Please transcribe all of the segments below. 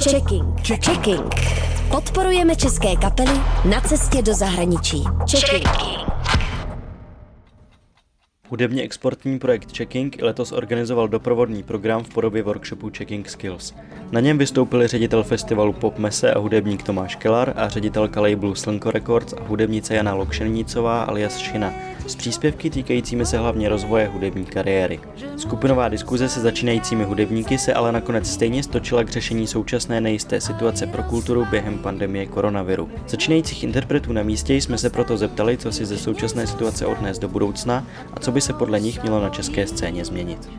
Checking. Checking. Podporujeme české kapely na cestě do zahraničí. Checking. Hudebně exportní projekt Checking letos organizoval doprovodný program v podobě workshopu Checking Skills. Na něm vystoupili ředitel festivalu Pop Mese a hudebník Tomáš Kelar a ředitelka labelu Slnko Records a hudebnice Jana Lokšenícová alias Šina s příspěvky týkajícími se hlavně rozvoje hudební kariéry. Skupinová diskuze se začínajícími hudebníky se ale nakonec stejně stočila k řešení současné nejisté situace pro kulturu během pandemie koronaviru. Začínajících interpretů na místě jsme se proto zeptali, co si ze současné situace odnést do budoucna a co by se podle nich mělo na české scéně změnit.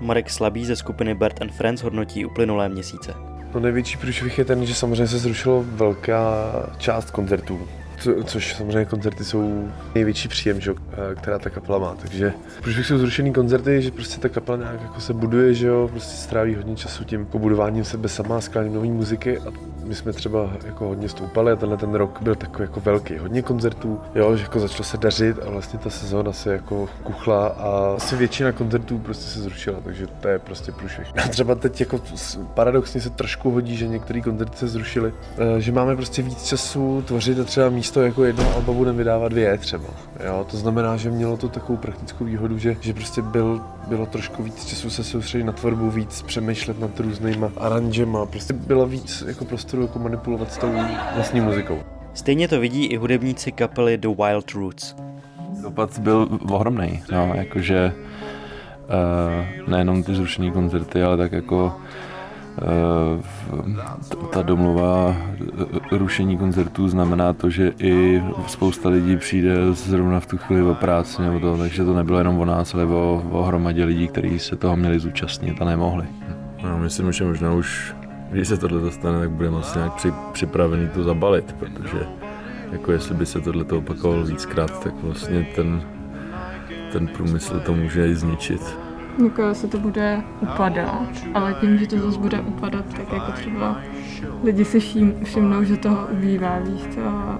Marek Slabý ze skupiny Bert and Friends hodnotí uplynulé měsíce. No největší průšvih je ten, že samozřejmě se zrušilo velká část koncertů co, což samozřejmě koncerty jsou největší příjem, že, eh, která ta kapela má. Takže proč jsou zrušený koncerty, že prostě ta kapela nějak jako se buduje, že jo, prostě stráví hodně času tím budováním sebe sama, skláním nové muziky a my jsme třeba jako hodně stoupali a tenhle ten rok byl takový jako velký, hodně koncertů, jo, že jako začalo se dařit a vlastně ta sezóna se jako kuchla a asi většina koncertů prostě se zrušila, takže to je prostě průšvih. A třeba teď jako paradoxně se trošku hodí, že některé koncerty se zrušily, eh, že máme prostě víc času tvořit a třeba místo jako jedno alba budeme vydávat dvě třeba. Jo, to znamená, že mělo to takovou praktickou výhodu, že, že prostě byl, bylo trošku víc času se soustředit na tvorbu, víc přemýšlet nad různýma aranžema, prostě bylo víc jako prostoru jako manipulovat s tou vlastní muzikou. Stejně to vidí i hudebníci kapely The Wild Roots. Dopad byl ohromný, no, jakože uh, nejenom ty zrušené koncerty, ale tak jako ta domluva eh, rušení koncertů znamená to, že i spousta lidí přijde zrovna v tu chvíli o práci nebo to, takže to nebylo jenom o nás, ale o, o hromadě lidí, kteří se toho měli zúčastnit a nemohli. No, myslím, že možná už, když se tohle dostane, tak budeme asi nějak při, připravený to zabalit, protože jako jestli by se tohle opakovalo víckrát, tak vlastně ten, ten průmysl to může i zničit jako se to bude upadat, ale tím, že to zase bude upadat, tak jako třeba lidi si všim, všimnou, že toho ubývá, víš to, a,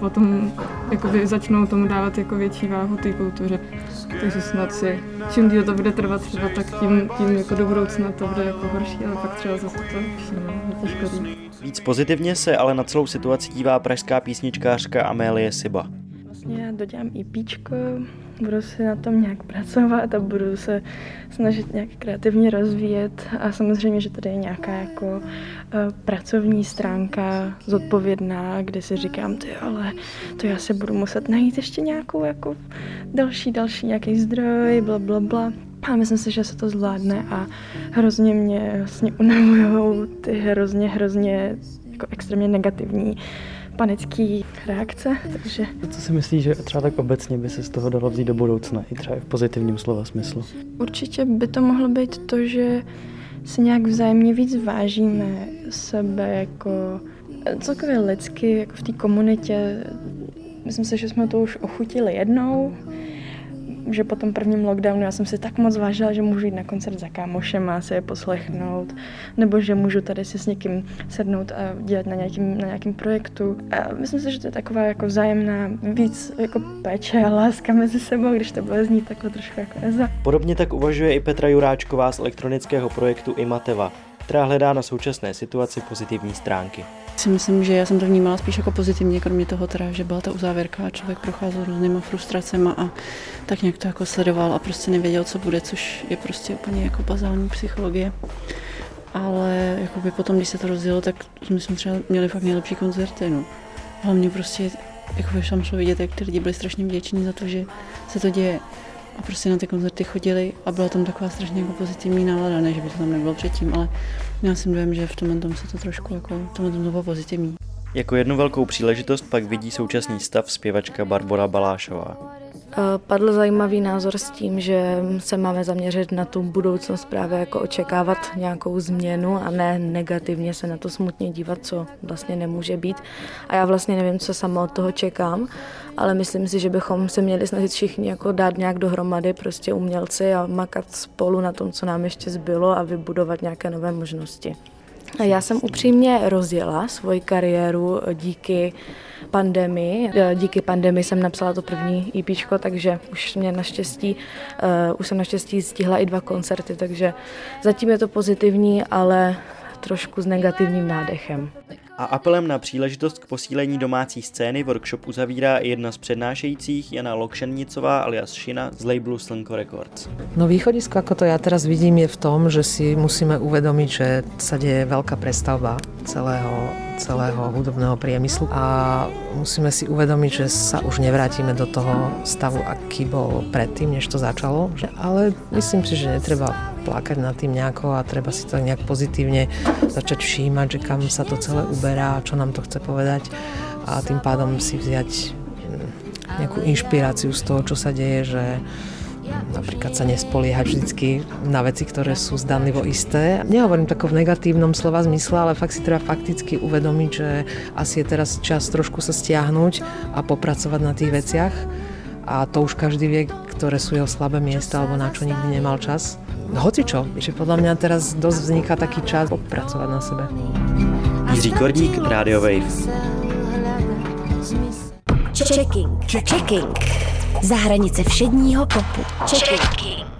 potom jakoby začnou tomu dávat jako větší váhu té kultuře. Takže snad si, čím díl to bude trvat třeba, tak tím, tím jako do budoucna to bude jako horší, ale pak třeba zase to všimnou, to škodí. Víc pozitivně se ale na celou situaci dívá pražská písničkářka Amélie Siba. Vlastně já dodělám i píčko, budu si na tom nějak pracovat a budu se snažit nějak kreativně rozvíjet a samozřejmě, že tady je nějaká jako uh, pracovní stránka zodpovědná, kde si říkám, ty ale to já se budu muset najít ještě nějakou jako další, další nějaký zdroj, bla, bla, bla. A myslím si, že se to zvládne a hrozně mě vlastně unavují ty hrozně, hrozně jako extrémně negativní uh, panický reakce. Takže... Co si myslíš, že třeba tak obecně by se z toho dalo vzít do budoucna, i třeba v pozitivním slova smyslu? Určitě by to mohlo být to, že si nějak vzájemně víc vážíme sebe jako celkově lidsky, jako v té komunitě. Myslím si, že jsme to už ochutili jednou, že po tom prvním lockdownu já jsem si tak moc vážila, že můžu jít na koncert za kámošem a se je poslechnout, nebo že můžu tady si s někým sednout a dělat na nějakým, na nějakým projektu. A myslím si, že to je taková jako vzájemná víc jako péče a láska mezi sebou, když to bude znít takhle trošku jako eza. Podobně tak uvažuje i Petra Juráčková z elektronického projektu Imateva, která hledá na současné situaci pozitivní stránky si myslím, že já jsem to vnímala spíš jako pozitivně, kromě toho teda, že byla ta uzávěrka a člověk procházel různýma frustracemi a tak nějak to jako sledoval a prostě nevěděl, co bude, což je prostě úplně jako bazální psychologie. Ale jakoby potom, když se to rozjelo, tak jsme třeba měli fakt nejlepší koncerty. No. Hlavně prostě, jako tam šlo vidět, jak ty lidi byli strašně vděční za to, že se to děje. A prostě na ty koncerty chodili a byla tam taková strašně jako pozitivní nálada, ne, že by to tam nebylo předtím, ale já jsem dojem, že v tomhle tom se to trošku jako, tomhle tom bylo pozitivní. Jako jednu velkou příležitost pak vidí současný stav zpěvačka Barbara Balášová. Padl zajímavý názor s tím, že se máme zaměřit na tu budoucnost právě jako očekávat nějakou změnu a ne negativně se na to smutně dívat, co vlastně nemůže být. A já vlastně nevím, co sama od toho čekám, ale myslím si, že bychom se měli snažit všichni jako dát nějak dohromady prostě umělci a makat spolu na tom, co nám ještě zbylo a vybudovat nějaké nové možnosti. Já jsem upřímně rozjela svoji kariéru díky pandemii. Díky pandemii jsem napsala to první EP, takže už mě naštěstí, uh, už jsem naštěstí stihla i dva koncerty, takže zatím je to pozitivní, ale trošku s negativním nádechem. A apelem na příležitost k posílení domácí scény workshop uzavírá i jedna z přednášejících, Jana Lokšennicová alias Šina z labelu Slnko Records. No východisko, ako to ja teraz vidím, je v tom, že si musíme uvedomiť, že sa deje veľká prestavba celého, celého hudobného priemyslu a musíme si uvedomiť, že sa už nevrátime do toho stavu, aký bol predtým, než to začalo. Ale myslím si, že netreba plakať nad tým nejako a treba si to nejak pozitívne začať všímať, že kam sa to celé uberá, čo nám to chce povedať a tým pádom si vziať mm, nejakú inšpiráciu z toho, čo sa deje, že napríklad sa nespoliehať vždycky na veci, ktoré sú zdanlivo isté. Nehovorím tako v negatívnom slova zmysle, ale fakt si treba fakticky uvedomiť, že asi je teraz čas trošku sa stiahnuť a popracovať na tých veciach. A to už každý vie, ktoré sú jeho slabé miesta alebo na čo nikdy nemal čas hocičo. Že podľa mňa teraz dosť vzniká taký čas popracovať na sebe. Jiří Korník, Radio Wave. Checking. Checking. Za hranice všedního popu. Checking.